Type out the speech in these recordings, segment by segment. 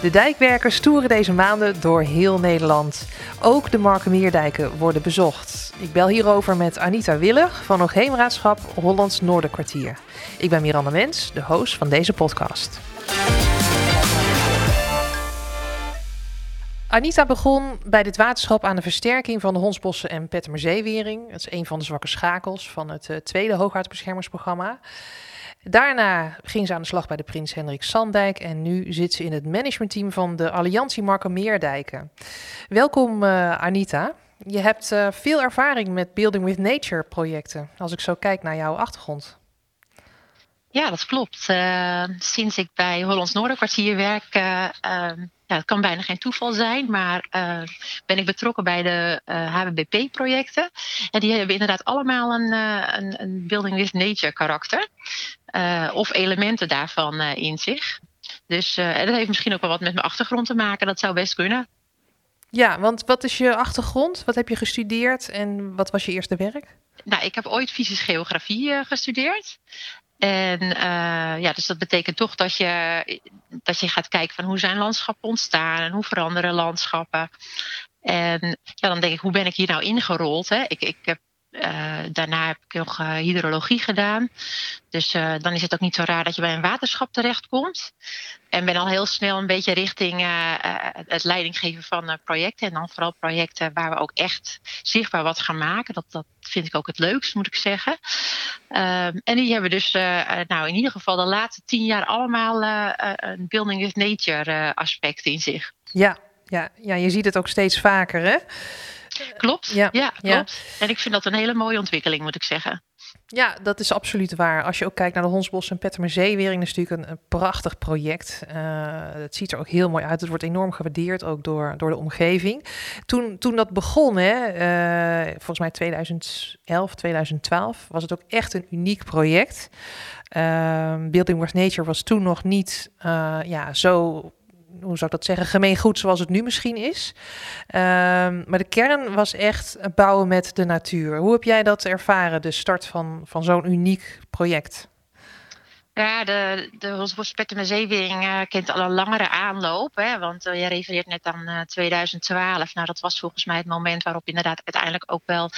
De dijkwerkers toeren deze maanden door heel Nederland. Ook de Markenmeerdijken worden bezocht. Ik bel hierover met Anita Willig van Hoogheemraadschap Hollands Noorderkwartier. Ik ben Miranda Mens, de host van deze podcast. Anita begon bij dit waterschap aan de versterking van de Hondsbossen en Pettermerzeewering. Dat is een van de zwakke schakels van het uh, tweede hoogwaterbeschermingsprogramma. Daarna ging ze aan de slag bij de Prins Hendrik Sandijk en nu zit ze in het managementteam van de Alliantie Marken Meerdijken. Welkom uh, Anita. Je hebt uh, veel ervaring met Building with Nature projecten, als ik zo kijk naar jouw achtergrond. Ja, dat klopt. Uh, sinds ik bij Hollands Noorderkwartier werk, ehm, ja, het kan bijna geen toeval zijn, maar uh, ben ik betrokken bij de uh, HBBP-projecten. En die hebben inderdaad allemaal een, uh, een, een Building with Nature karakter. of elementen daarvan in zich. Dus dat heeft misschien ook wel wat met mijn achtergrond te maken. Dat zou best kunnen. Ja, want wat is je achtergrond? Wat heb je gestudeerd en wat was je eerste werk? Nou, ik heb ooit fysische geografie gestudeerd. En uh, ja, dus dat betekent toch dat je, dat je gaat kijken van hoe zijn landschappen ontstaan en hoe veranderen landschappen. En ja, dan denk ik, hoe ben ik hier nou ingerold? Hè? Ik, ik heb uh, daarna heb ik nog uh, hydrologie gedaan. Dus uh, dan is het ook niet zo raar dat je bij een waterschap terechtkomt. En ben al heel snel een beetje richting het leidinggeven van projecten. En dan vooral projecten waar we ook echt zichtbaar wat gaan maken. Dat, dat vind ik ook het leukst, moet ik zeggen. Ehm, en die hebben dus nou, in ieder geval de laatste tien jaar allemaal een building with nature aspect in zich. Ja, ja, ja, je ziet het ook steeds vaker hè? Klopt, ja, ja klopt. Ja. En ik vind dat een hele mooie ontwikkeling, moet ik zeggen. Ja, dat is absoluut waar. Als je ook kijkt naar de Honsbos en Pettermerzeewering, is natuurlijk een, een, prachtig project. Uh, het ziet er ook heel mooi uit. Het wordt enorm gewaardeerd, ook door, door de omgeving. Toen, toen dat begon, hè, uh, volgens mij 2011, 2012, was het ook echt een uniek project. Uh, Building with Nature was toen nog niet ja, zo hoe zou ik dat zeggen, gemeengoed zoals het nu misschien is. Um, maar de kern was echt bouwen met de natuur. Hoe heb jij dat ervaren, de start van, van zo'n uniek project? Ja, de, de Hosbos Zeewering uh, kent al een langere aanloop. Hè, want uh, je refereert net aan uh, 2012. Nou, dat was volgens mij het moment waarop inderdaad uiteindelijk ook wel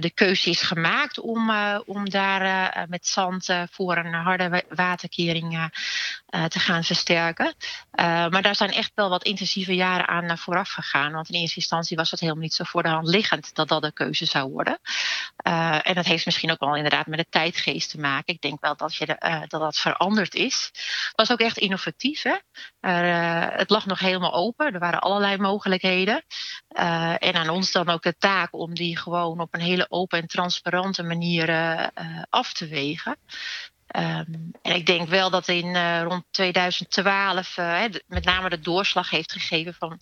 de keuze is gemaakt om, om daar met zand voor een harde waterkering te gaan versterken. maar daar zijn echt wel wat intensieve jaren aan vooraf gegaan. Want in eerste instantie was het helemaal niet zo voor de hand liggend dat dat de keuze zou worden. en dat heeft misschien ook wel inderdaad met de tijdgeest te maken. Ik denk wel dat je de, dat dat veranderd is. Was ook echt innovatief. Hè? Uh, het lag nog helemaal open. Er waren allerlei mogelijkheden. Uh, en aan ons dan ook de taak om die gewoon op een hele open en transparante manier uh, af te wegen. Um, en ik denk wel dat in uh, rond 2012 uh, met name de doorslag heeft gegeven van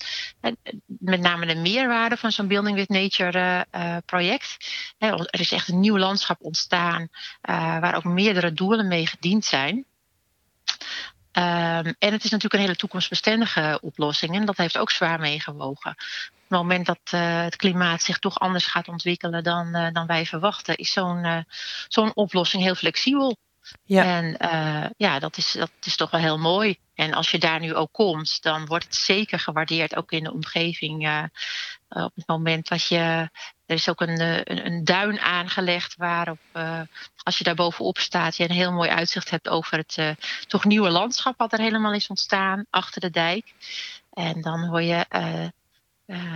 met name de meerwaarde van zo'n Building with Nature project. er is echt een nieuw landschap ontstaan waar ook meerdere doelen mee gediend zijn. Um, en het is natuurlijk een hele toekomstbestendige oplossing en dat heeft ook zwaar meegewogen. Op het moment dat het klimaat zich toch anders gaat ontwikkelen dan, dan wij verwachten, is zo'n zo'n oplossing heel flexibel. Ja. En uh, ja, dat is, dat is toch wel heel mooi. En als je daar nu ook komt, dan wordt het zeker gewaardeerd, ook in de omgeving. Uh, op het moment dat je. Er is ook een, een, een duin aangelegd waarop, uh, als je daar bovenop staat, je een heel mooi uitzicht hebt over het toch nieuwe landschap wat er helemaal is ontstaan achter de dijk. En dan hoor je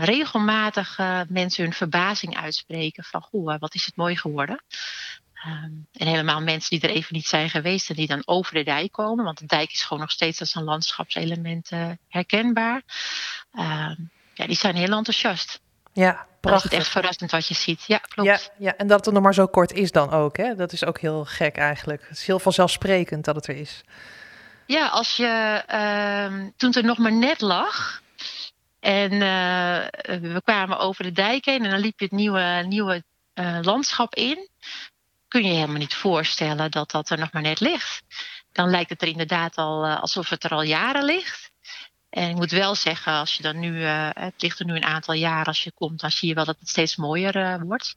regelmatig mensen hun verbazing uitspreken van, goh, wat is het mooi geworden. Um, en helemaal mensen die er even niet zijn geweest en die dan over de dijk komen. Want de dijk is gewoon nog steeds als een landschapselement uh, herkenbaar. Um, ja, die zijn heel enthousiast. Ja, prachtig. Het is echt verrassend wat je ziet. Ja, klopt. Ja, ja, en dat het nog maar zo kort is dan ook. Hè? Dat is ook heel gek eigenlijk. Het is heel vanzelfsprekend dat het er is. Ja, als je um, toen het er nog maar net lag. En uh, we kwamen over de dijk heen en dan liep je het nieuwe, nieuwe uh, landschap in kun je helemaal niet voorstellen dat dat er nog maar net ligt. Dan lijkt het er inderdaad al uh, alsof het er al jaren ligt. En ik moet wel zeggen, als je dan nu, het ligt er nu een aantal jaar als je komt, dan zie je wel dat het steeds mooier wordt.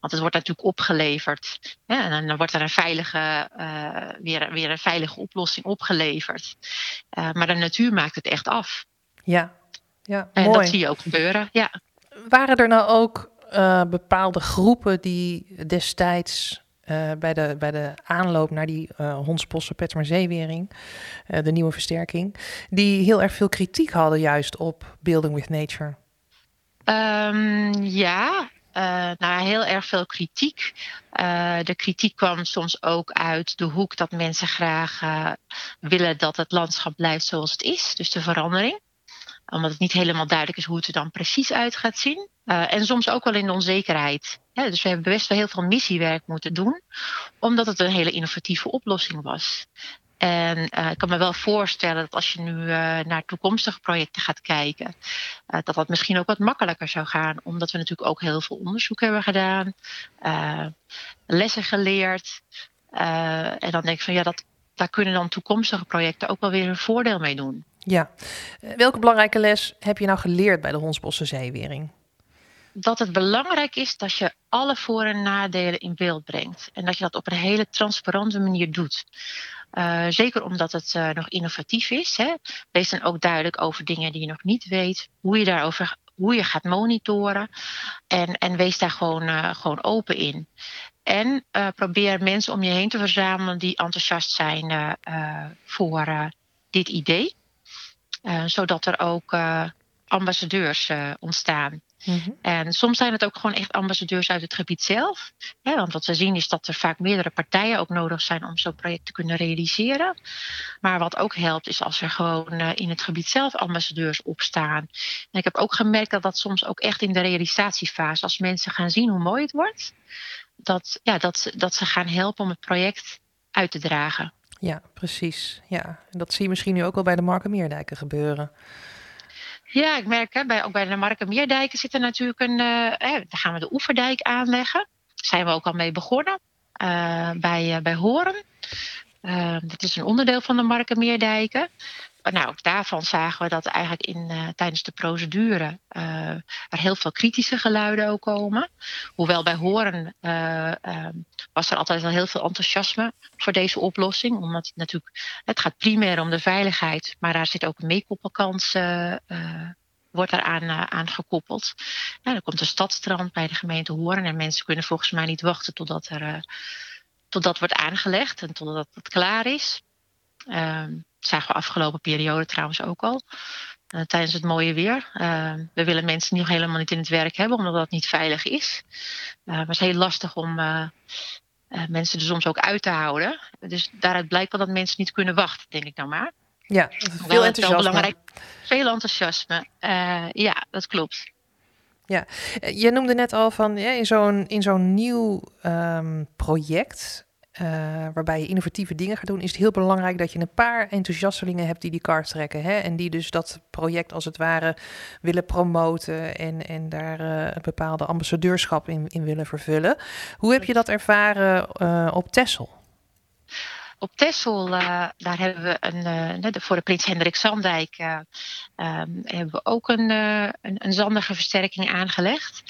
Want het wordt natuurlijk opgeleverd. Hè, en dan wordt er een veilige, weer, weer een veilige oplossing opgeleverd. maar de natuur maakt het echt af. Ja, ja en dat zie je ook gebeuren. Ja. Waren er nou ook bepaalde groepen die destijds uh, bij, de, bij de aanloop naar die uh, Hondsbossen Petterzeewering, uh, de nieuwe versterking, die heel erg veel kritiek hadden juist op Building with Nature. Um, ja, nou, heel erg veel kritiek. de kritiek kwam soms ook uit de hoek dat mensen graag willen dat het landschap blijft zoals het is, dus de verandering omdat het niet helemaal duidelijk is hoe het er dan precies uit gaat zien. Uh, en soms ook wel in de onzekerheid. Dus we hebben best wel heel veel missiewerk moeten doen, omdat het een hele innovatieve oplossing was. En uh, ik kan me wel voorstellen dat als je nu uh, naar toekomstige projecten gaat kijken, dat dat misschien ook wat makkelijker zou gaan. Omdat we natuurlijk ook heel veel onderzoek hebben gedaan, lessen geleerd. en dan denk ik van ja, dat, daar kunnen dan toekomstige projecten ook wel weer een voordeel mee doen. Ja. Welke belangrijke les heb je nou geleerd bij de Hondsbosse Zeewering? dat het belangrijk is dat je alle voor- en nadelen in beeld brengt. En dat je dat op een hele transparante manier doet. Uh, zeker omdat het uh, nog innovatief is. Hè. Wees dan ook duidelijk over dingen die je nog niet weet. Hoe je daarover hoe je gaat monitoren. En, en wees daar gewoon, uh, gewoon open in. En probeer mensen om je heen te verzamelen die enthousiast zijn voor dit idee. Zodat er ook ambassadeurs ontstaan. Mhm. En soms zijn het ook gewoon echt ambassadeurs uit het gebied zelf. want wat we zien is dat er vaak meerdere partijen ook nodig zijn om zo'n project te kunnen realiseren. Maar wat ook helpt is als er gewoon uh, in het gebied zelf ambassadeurs opstaan. En ik heb ook gemerkt dat dat soms ook echt in de realisatiefase, als mensen gaan zien hoe mooi het wordt, dat, ja, dat, dat ze gaan helpen om het project uit te dragen. Ja, precies. Ja. Dat zie je misschien nu ook wel bij de Marken Meerdijken gebeuren. Ja, ik merk hè, bij, ook bij de Markenmeerdijken zit er natuurlijk een. Uh, daar gaan we de oeverdijk aanleggen. Daar zijn we ook al mee begonnen. Uh, bij, uh, bij Horen. dat is een onderdeel van de Markenmeerdijken. Nou, ook daarvan zagen we dat eigenlijk in, tijdens de procedure er heel veel kritische geluiden ook komen. Hoewel bij Horen was er altijd al heel veel enthousiasme voor deze oplossing. Omdat het natuurlijk, het gaat primair om de veiligheid, maar daar zit ook een meekoppelkans, wordt eraan aan gekoppeld. Ja, dan komt een stadstrand bij de gemeente Horen en mensen kunnen volgens mij niet wachten totdat, er, totdat wordt aangelegd en totdat het klaar is. Ehm, dat zagen we afgelopen periode trouwens ook al. Uh, tijdens het mooie weer. Uh, we willen mensen niet helemaal niet in het werk hebben, omdat dat niet veilig is. Uh, maar het is heel lastig om uh, mensen er soms ook uit te houden. Dus daaruit blijkt wel dat mensen niet kunnen wachten, denk ik nou maar. Ja, veel enthousiasme. Belangrijk, veel enthousiasme. Ja, dat klopt. Ja, eh, je noemde net al van ja, in zo'n in zo'n nieuw um, project uh, waarbij je innovatieve dingen gaat doen, is het heel belangrijk dat je een paar enthousiastelingen hebt die die kaart trekken. Hè? En die dus dat project als het ware willen promoten en, en daar uh, een bepaalde ambassadeurschap in, in willen vervullen. Hoe heb je dat ervaren uh, op Tessel? Op Texel, uh, daar hebben we een, uh, voor de Prins Hendrik Zandijk uh, um, hebben we ook een, een, een, zandige versterking aangelegd.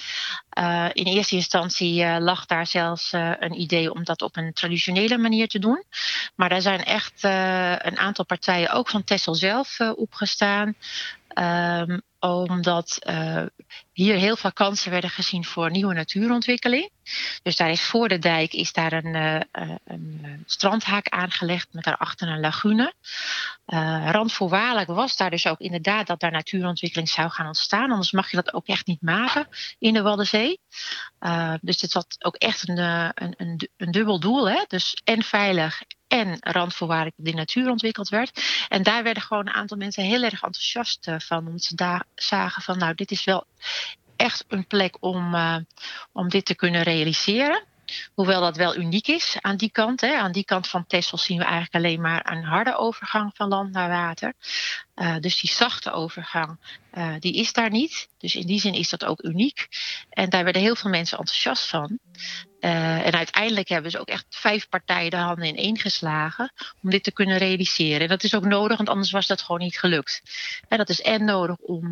in eerste instantie lag daar zelfs een idee om dat op een traditionele manier te doen. Maar daar zijn echt een aantal partijen, ook van Texel zelf, opgestaan. Um, omdat uh, hier heel veel kansen werden gezien voor nieuwe natuurontwikkeling. Dus daar is voor de dijk is daar een, uh, een strandhaak aangelegd met daarachter een lagune. Uh, randvoorwaardelijk was daar dus ook inderdaad dat daar natuurontwikkeling zou gaan ontstaan. Anders mag je dat ook echt niet maken in de Waddenzee. dus dit was ook echt een, een, een, een dubbel doel. Hè? Dus en veilig en randvoorwaardelijk die natuur ontwikkeld werd. En daar werden gewoon een aantal mensen heel erg enthousiast van. Omdat ze daar zagen van nou, dit is wel echt een plek om, uh, om dit te kunnen realiseren. hoewel dat wel uniek is aan die kant. Hè. Aan die kant van Texel zien we eigenlijk alleen maar een harde overgang van land naar water. Uh, dus die zachte overgang, uh, die is daar niet. Dus in die zin is dat ook uniek. En daar werden heel veel mensen enthousiast van. Uh, en uiteindelijk hebben ze ook echt vijf partijen de handen in één geslagen om dit te kunnen realiseren. En dat is ook nodig, want anders was dat gewoon niet gelukt. En dat is en nodig om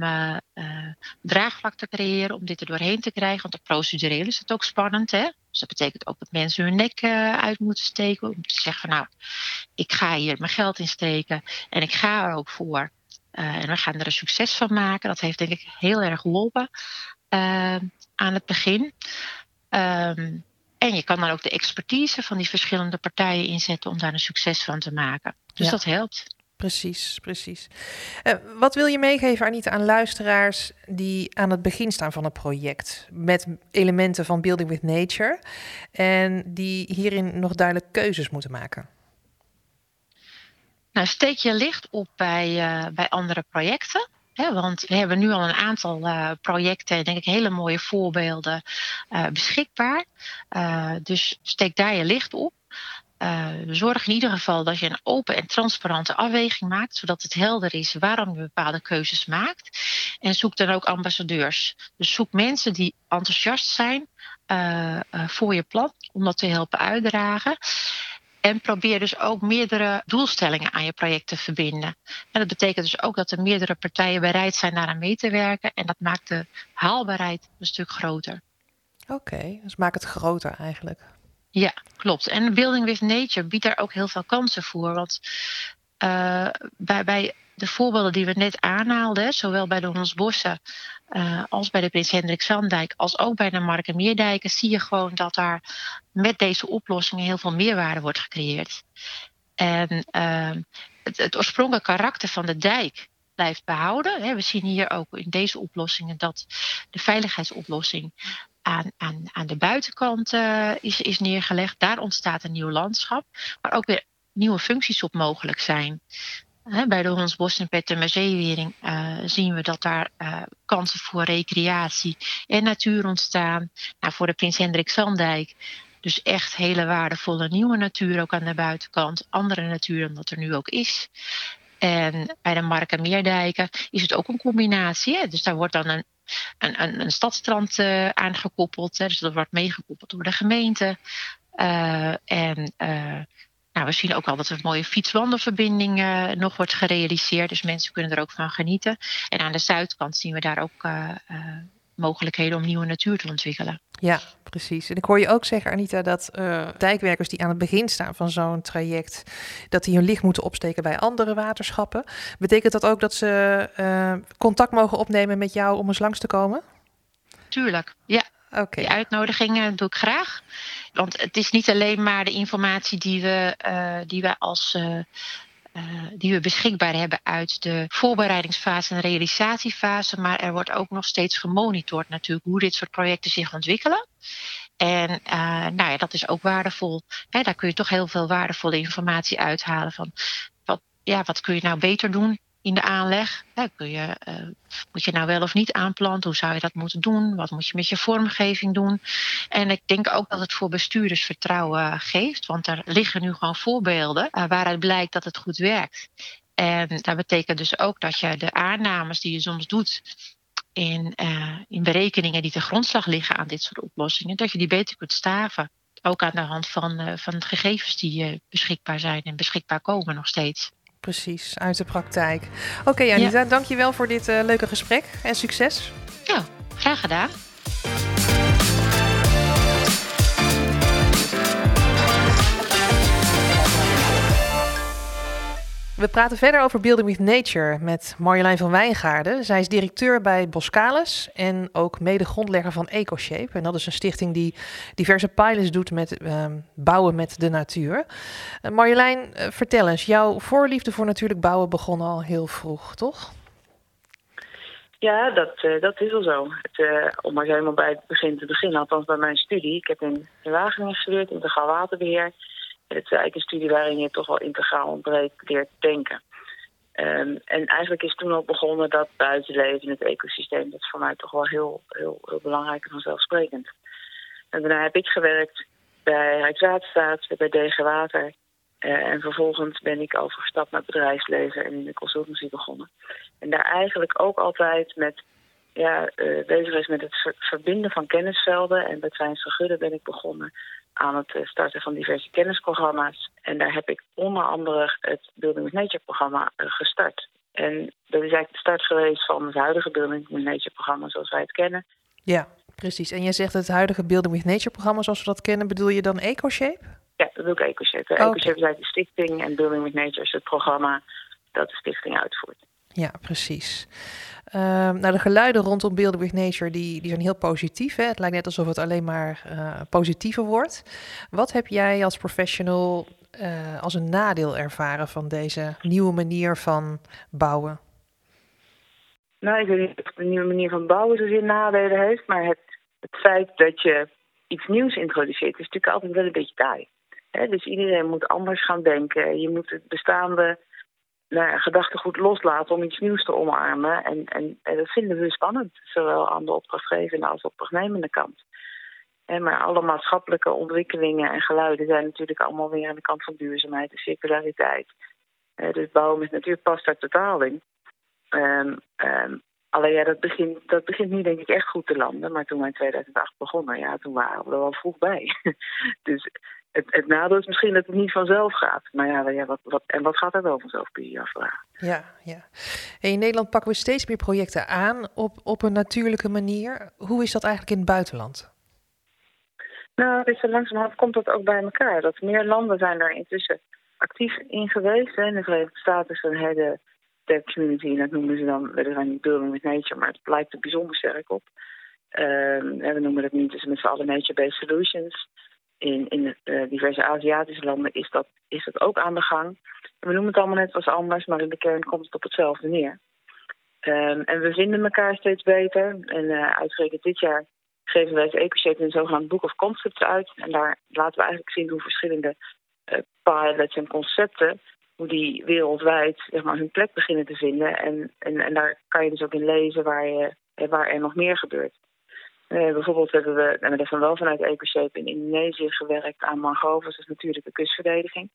draagvlak te creëren, om dit er doorheen te krijgen. Want procedureel is het ook spannend. Hè? Dus dat betekent ook dat mensen hun nek uit moeten steken. Om te zeggen nou, ik ga hier mijn geld in steken en ik ga er ook voor. En we gaan er een succes van maken. Dat heeft denk ik heel erg geholpen aan het begin. Um, en je kan dan ook de expertise van die verschillende partijen inzetten om daar een succes van te maken. Dus dat helpt. Precies, precies. Uh, wat wil je meegeven, Anita, aan luisteraars die aan het begin staan van een project met elementen van Building with Nature en die hierin nog duidelijk keuzes moeten maken? Nou, steek je licht op bij, uh, bij andere projecten want we hebben nu al een aantal uh, projecten, denk ik, hele mooie voorbeelden uh, beschikbaar. Dus steek daar je licht op. zorg in ieder geval dat je een open en transparante afweging maakt, zodat het helder is waarom je bepaalde keuzes maakt. En zoek dan ook ambassadeurs. Dus zoek mensen die enthousiast zijn voor je plan, om dat te helpen uitdragen. En probeer dus ook meerdere doelstellingen aan je project te verbinden. En dat betekent dus ook dat er meerdere partijen bereid zijn daaraan mee te werken. En dat maakt de haalbaarheid een stuk groter. Oké, okay, dus maak het groter eigenlijk. Ja, klopt. En Building with Nature biedt daar ook heel veel kansen voor. Want uh, bij, bij de voorbeelden die we net aanhaalden, zowel bij de Honsbossen uh, als bij de Prins Hendrik Zandijk, als ook bij de Markenmeerdijken, zie je gewoon dat daar met deze oplossingen heel veel meerwaarde wordt gecreëerd. En uh, het, oorspronkelijke karakter van de dijk blijft behouden. We zien hier ook in deze oplossingen dat de veiligheidsoplossing aan, aan, aan de buitenkant uh, is, is neergelegd. Daar ontstaat een nieuw landschap, maar ook weer nieuwe functies op mogelijk zijn bij de Honsbos en Pettermerzeewering uh, zien we dat daar uh, kansen voor recreatie en natuur ontstaan. Nou, voor de Prins Hendrik Zandijk dus echt hele waardevolle nieuwe natuur ook aan de buitenkant. Andere natuur dan dat er nu ook is. En bij de Markenmeerdijken is het ook een combinatie. Hè? Dus daar wordt dan een, een, een, stadstrand uh, aangekoppeld. Dus dat wordt meegekoppeld door de gemeente. en nou, we zien ook al dat er een mooie fietswandelverbinding uh, nog wordt gerealiseerd. Dus mensen kunnen er ook van genieten. En aan de zuidkant zien we daar ook uh, uh, mogelijkheden om nieuwe natuur te ontwikkelen. Ja, precies. En ik hoor je ook zeggen, Anita, dat dijkwerkers die aan het begin staan van zo'n traject, dat die hun licht moeten opsteken bij andere waterschappen. Betekent dat ook dat ze contact mogen opnemen met jou om eens langs te komen? Tuurlijk, ja. Okay. Die uitnodigingen doe ik graag. Want het is niet alleen maar de informatie die we, uh, die we als. Uh, uh, die we beschikbaar hebben uit de voorbereidingsfase en realisatiefase. Maar er wordt ook nog steeds gemonitord natuurlijk hoe dit soort projecten zich ontwikkelen. En nou ja, dat is ook waardevol. Hè, daar kun je toch heel veel waardevolle informatie uithalen van wat, ja, wat kun je nou beter doen in de aanleg. kun je, uh, moet je nou wel of niet aanplanten? Hoe zou je dat moeten doen? Wat moet je met je vormgeving doen? En ik denk ook dat het voor bestuurders vertrouwen geeft. Want er liggen nu gewoon voorbeelden uh, waaruit blijkt dat het goed werkt. En dat betekent dus ook dat je de aannames die je soms doet in, uh, in berekeningen die te grondslag liggen aan dit soort oplossingen, dat je die beter kunt staven. Ook aan de hand van, van gegevens die beschikbaar zijn en beschikbaar komen nog steeds. Precies, uit de praktijk. Oké, okay, Anita, ja. dankjewel voor dit uh, leuke gesprek en succes. Ja, graag gedaan. We praten verder over Building with Nature met Marjolein van Wijngaarden. Zij is directeur bij Boskalis en ook mede-grondlegger van EcoShape. En dat is een stichting die diverse pilots doet met uh, bouwen met de natuur. Uh, Marjolein, uh, vertel eens, jouw voorliefde voor natuurlijk bouwen begon al heel vroeg, toch? Ja, dat, uh, dat is wel zo. Het, om maar helemaal bij het begin te beginnen, althans bij mijn studie. Ik heb in, in Wageningen gestudeerd, integraal waterbeheer. Het is eigenlijk een studie waarin je toch wel integraal en breed leert denken. Um, en eigenlijk is toen ook begonnen dat buitenleven, het ecosysteem, dat is voor mij toch wel heel, heel, heel belangrijk en vanzelfsprekend. En daarna heb ik gewerkt bij Rijkswaterstaat, bij DG Water. en vervolgens ben ik overgestapt naar bedrijfsleven en in de consultancy begonnen. En daar eigenlijk ook altijd met ja, bezig is met het verbinden van kennisvelden. En bij Treins Vergudden ben ik begonnen aan het starten van diverse kennisprogramma's. En daar heb ik onder andere het Building with Nature programma gestart. En dat is eigenlijk de start geweest van het huidige Building with Nature programma zoals wij het kennen. Ja, precies. En jij zegt het huidige Building with Nature programma zoals we dat kennen, bedoel je dan EcoShape? Ja, dat bedoel ik EcoShape. Okay. EcoShape is eigenlijk de stichting en Building with Nature is het programma dat de stichting uitvoert. Ja, precies. Uh, nou, de geluiden rondom Building Nature die, die zijn heel positief. Hè? Het lijkt net alsof het alleen maar uh, positiever wordt. Wat heb jij als professional uh, als een nadeel ervaren van deze nieuwe manier van bouwen? Nou, ik weet niet of de nieuwe manier van bouwen zozeer nadelen heeft, maar het, het feit dat je iets nieuws introduceert is natuurlijk altijd wel een beetje taai. He, dus iedereen moet anders gaan denken. Je moet het bestaande nou, gedachtegoed loslaten om iets nieuws te omarmen. En, en, en dat vinden we spannend, zowel aan de opdrachtgevende als opdrachtnemende kant. En maar alle maatschappelijke ontwikkelingen en geluiden zijn natuurlijk allemaal weer aan de kant van duurzaamheid en circulariteit. Dus bouwen met natuur past daar totaal. Um, um, alleen ja, dat begint, dat begint nu denk ik echt goed te landen. Maar toen wij in 2008 begonnen, ja, toen waren we er wel vroeg bij. dus het, het nadeel is misschien dat het niet vanzelf gaat. Maar ja, ja wat, wat, en wat gaat er wel vanzelf, kun je je afvragen. Ja, ja. in Nederland pakken we steeds meer projecten aan op, op een natuurlijke manier. Hoe is dat eigenlijk in het buitenland? Nou, dus langzamerhand komt dat ook bij elkaar. Dat meer landen zijn er intussen actief in geweest. In de Verenigde Staten is een hele tech community, en dat noemen ze dan weliswaar niet Building with Nature, maar het blijkt er bijzonder sterk op. Uh, we noemen dat niet dus met z'n allen nature-based solutions. In, in uh, diverse Aziatische landen is dat, is dat ook aan de gang. we noemen het allemaal net wat anders, maar in de kern komt het op hetzelfde neer. Um, en we vinden elkaar steeds beter. En uh, uitgerekend dit jaar geven wij als EcoShape een zogenaamd Book of Concepts uit. En daar laten we eigenlijk zien hoe verschillende uh, pilots en concepten, hoe die wereldwijd zeg maar, hun plek beginnen te vinden. En, en, en daar kan je dus ook in lezen waar, je, eh, waar er nog meer gebeurt. Uh, bijvoorbeeld hebben we, en we hebben wel vanuit EcoShape in Indonesië gewerkt aan mangroves, dus natuurlijke kustverdediging.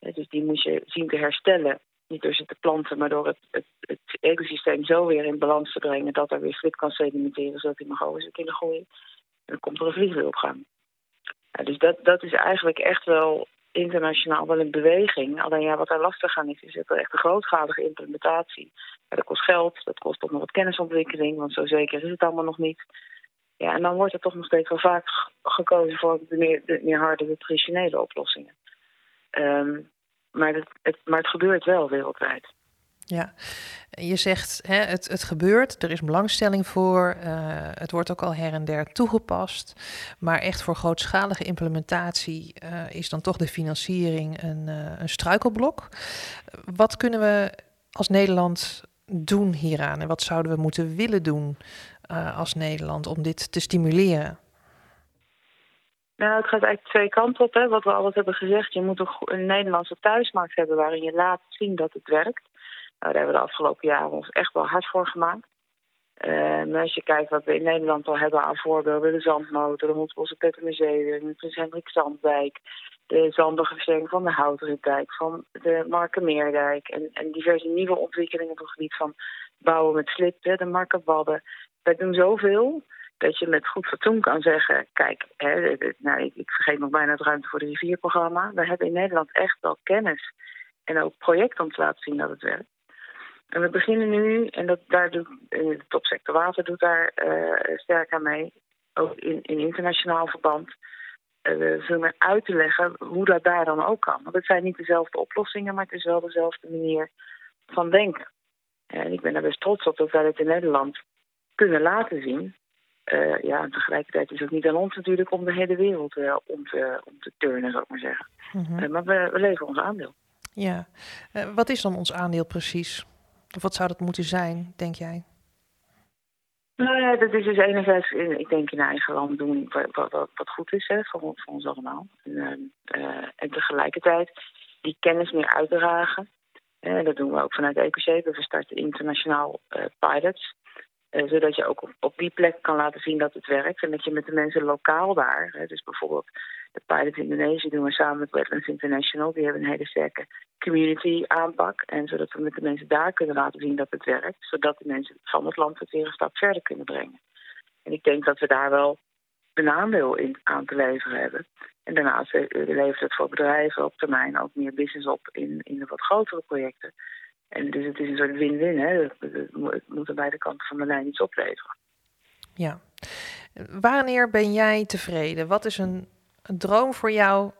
Uh, dus die moet je zien te herstellen niet door ze te planten, maar door het, het, het, ecosysteem zo weer in balans te brengen dat er weer slip kan sedimenteren, zodat die maggo's weer kunnen groeien. En dan komt er een vliegwiel Ja, dus dat, dat is eigenlijk echt wel internationaal wel een beweging. Alleen ja, wat er lastig aan is, is dat echt een grootschalige implementatie. Dat kost geld, dat kost ook nog wat kennisontwikkeling, want zo zeker is het allemaal nog niet. Ja, en dan wordt er toch nog steeds wel vaak gekozen voor de meer, de meer harde, de traditionele oplossingen. Um, maar het, het, maar het gebeurt wel wereldwijd. Ja, je zegt hè, het, het gebeurt, er is belangstelling voor, uh, het wordt ook al her en der toegepast. Maar echt voor grootschalige implementatie uh, is dan toch de financiering een, uh, een struikelblok. Wat kunnen we als Nederland doen hieraan en wat zouden we moeten willen doen als Nederland om dit te stimuleren? Nou, het gaat eigenlijk twee kanten op. Hè. Wat we altijd hebben gezegd, je moet een Nederlandse thuismarkt hebben waarin je laat zien dat het werkt. Nou, daar hebben we de afgelopen jaren ons echt wel hard voor gemaakt. Uh, als je kijkt wat we in Nederland al hebben aan voorbeelden, de Zandmotor, de Hondsbosse Pettermuseum, de Prins Hendrik Zandwijk, de zandige van de Houterendijk, van de Markenmeerdijk en, en diverse nieuwe ontwikkelingen op het gebied van bouwen met slip, de Markenwadden. Wij doen zoveel dat je met goed fatsoen kan zeggen: kijk, hè, nou, ik, vergeet nog bijna het ruimte voor de rivierprogramma. We hebben in Nederland echt wel kennis en ook projecten om te laten zien dat het werkt. En we beginnen nu, en dat, daar eh, de topsector water doet daar uh, sterk aan mee, ook in, in internationaal verband, uh, veel meer uit te leggen hoe dat daar dan ook kan. Want het zijn niet dezelfde oplossingen, maar het is wel dezelfde manier van denken. En ik ben er best trots op dat wij het in Nederland kunnen laten zien. Uh, ja, en tegelijkertijd is het niet aan ons natuurlijk om de hele wereld uh, om, te, om te turnen, zou ik maar zeggen. Mm -hmm. uh, maar we, we leveren ons aandeel. Ja, wat is dan ons aandeel precies? Of wat zou dat moeten zijn, denk jij? Nou ja, dat is dus enerzijds, ik denk in eigen land doen wat, wat, wat goed is hè, voor, voor ons allemaal. En, en tegelijkertijd die kennis meer uitdragen. dat doen we ook vanuit EcoShape. We starten internationaal pilots Uh, zodat je ook op, die plek kan laten zien dat het werkt. En dat je met de mensen lokaal daar, dus bijvoorbeeld de Pilot Indonesië doen we samen met Wetlands International. Die hebben een hele sterke community aanpak. En zodat we met de mensen daar kunnen laten zien dat het werkt. Zodat de mensen van het land het weer een stap verder kunnen brengen. En ik denk dat we daar wel een aandeel in aan te leveren hebben. En daarnaast eh, levert het voor bedrijven op termijn ook meer business op in, in de wat grotere projecten. En dus het is een soort win-win. Het moet aan beide kanten van de lijn iets opleveren. Ja. Wanneer ben jij tevreden? Wat is een, een droom voor jou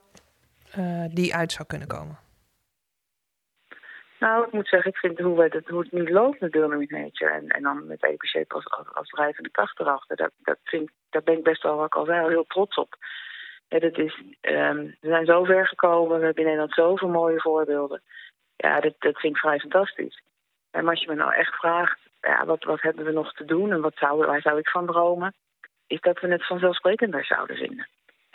uh, die uit zou kunnen komen? Nou, ik moet zeggen, ik vind hoe, dat, hoe het nu loopt met Building Nature... en, en dan met EPC als, als, als drijvende kracht erachter... Dat, dat vind, daar ben ik best wel, wat ik al zei, heel trots op. Ja, dat is, um, we zijn zo ver gekomen, we hebben in Nederland zoveel mooie voorbeelden. Ja, dat, dat ik vrij fantastisch. En als je me nou echt vraagt, ja, wat, wat hebben we nog te doen... en wat zou, waar zou ik van dromen... is dat we het vanzelfsprekender zouden vinden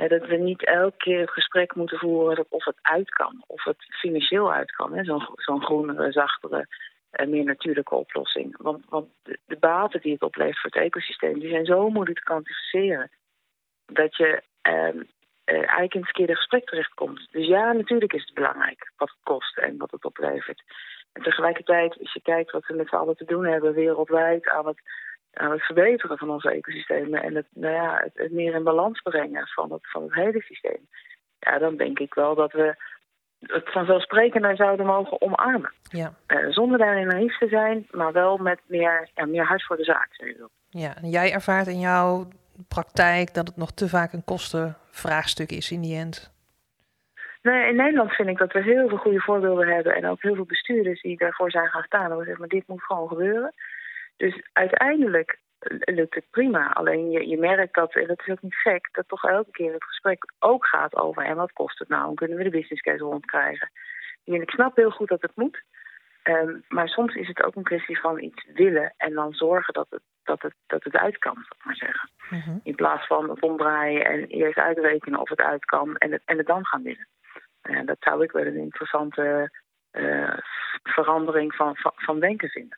dat we niet elke keer het gesprek moeten voeren of het uit kan, of het financieel uit kan. Zo'n zo'n groenere, zachtere, en meer natuurlijke oplossing. Want, want de, baten die het oplevert voor het ecosysteem, die zijn zo moeilijk te kwantificeren. Dat je eh, eigenlijk in het verkeerde gesprek terechtkomt. Dus ja, natuurlijk is het belangrijk wat het kost en wat het oplevert. En tegelijkertijd, als je kijkt wat we met z'n allen te doen hebben wereldwijd aan het aan het verbeteren van onze ecosystemen en het, nou ja, het, meer in balans brengen van het, van het hele systeem. Ja, dan denk ik wel dat we het vanzelfsprekender zouden mogen omarmen. Ja. Uh, zonder daarin naïef te zijn, maar wel met meer, ja, meer hart voor de zaak. Ja, en jij ervaart in jouw praktijk dat het nog te vaak een kostenvraagstuk is in die end? Nee, in Nederland vind ik dat we heel veel goede voorbeelden hebben en ook heel veel bestuurders die daarvoor zijn gaan staan. En zeggen, maar dit moet gewoon gebeuren. Dus uiteindelijk lukt het prima. Alleen je, je merkt dat, en dat is ook niet gek, dat toch elke keer het gesprek ook gaat over en wat kost het nou? En kunnen we de business case rondkrijgen? En ik snap heel goed dat het moet. Um, maar soms is het ook een kwestie van iets willen en dan zorgen dat het, dat het, dat het uit kan, zal ik maar zeggen. Mhm. In plaats van het omdraaien en eerst uitrekenen of het uit kan en het, en het dan gaan willen. Uh, dat zou ik wel een interessante uh, verandering van, van, van denken vinden.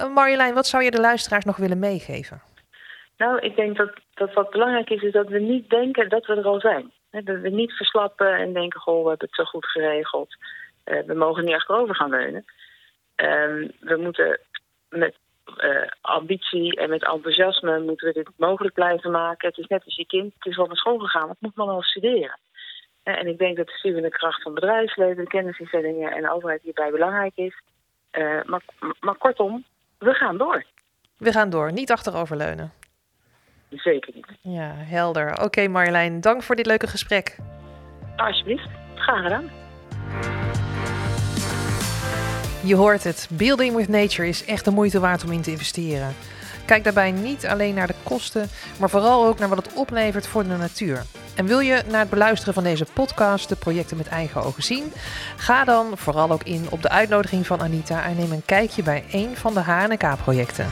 Uh, Marjolein, wat zou je de luisteraars nog willen meegeven? Nou, ik denk dat, dat wat belangrijk is, is dat we niet denken dat we er al zijn. dat we niet verslappen en denken, goh, we hebben het zo goed geregeld. Uh, we mogen niet achterover gaan leunen. Uh, we moeten met uh, ambitie en met enthousiasme moeten we dit mogelijk blijven maken. Het is net als je kind, het is wel naar school gegaan, het moet maar wel studeren. En ik denk dat de stuwende kracht van bedrijfsleven, de kennisinstellingen en de overheid hierbij belangrijk is. maar, maar kortom, we gaan door. We gaan door, niet achteroverleunen. Zeker niet. Ja, helder. Oké Marjolein, dank voor dit leuke gesprek. Alsjeblieft, graag gedaan. Je hoort het, Building with Nature is echt de moeite waard om in te investeren. Kijk daarbij niet alleen naar de kosten, maar vooral ook naar wat het oplevert voor de natuur. En wil je na het beluisteren van deze podcast de projecten met eigen ogen zien? Ga dan vooral ook in op de uitnodiging van Anita en neem een kijkje bij een van de HNK-projecten.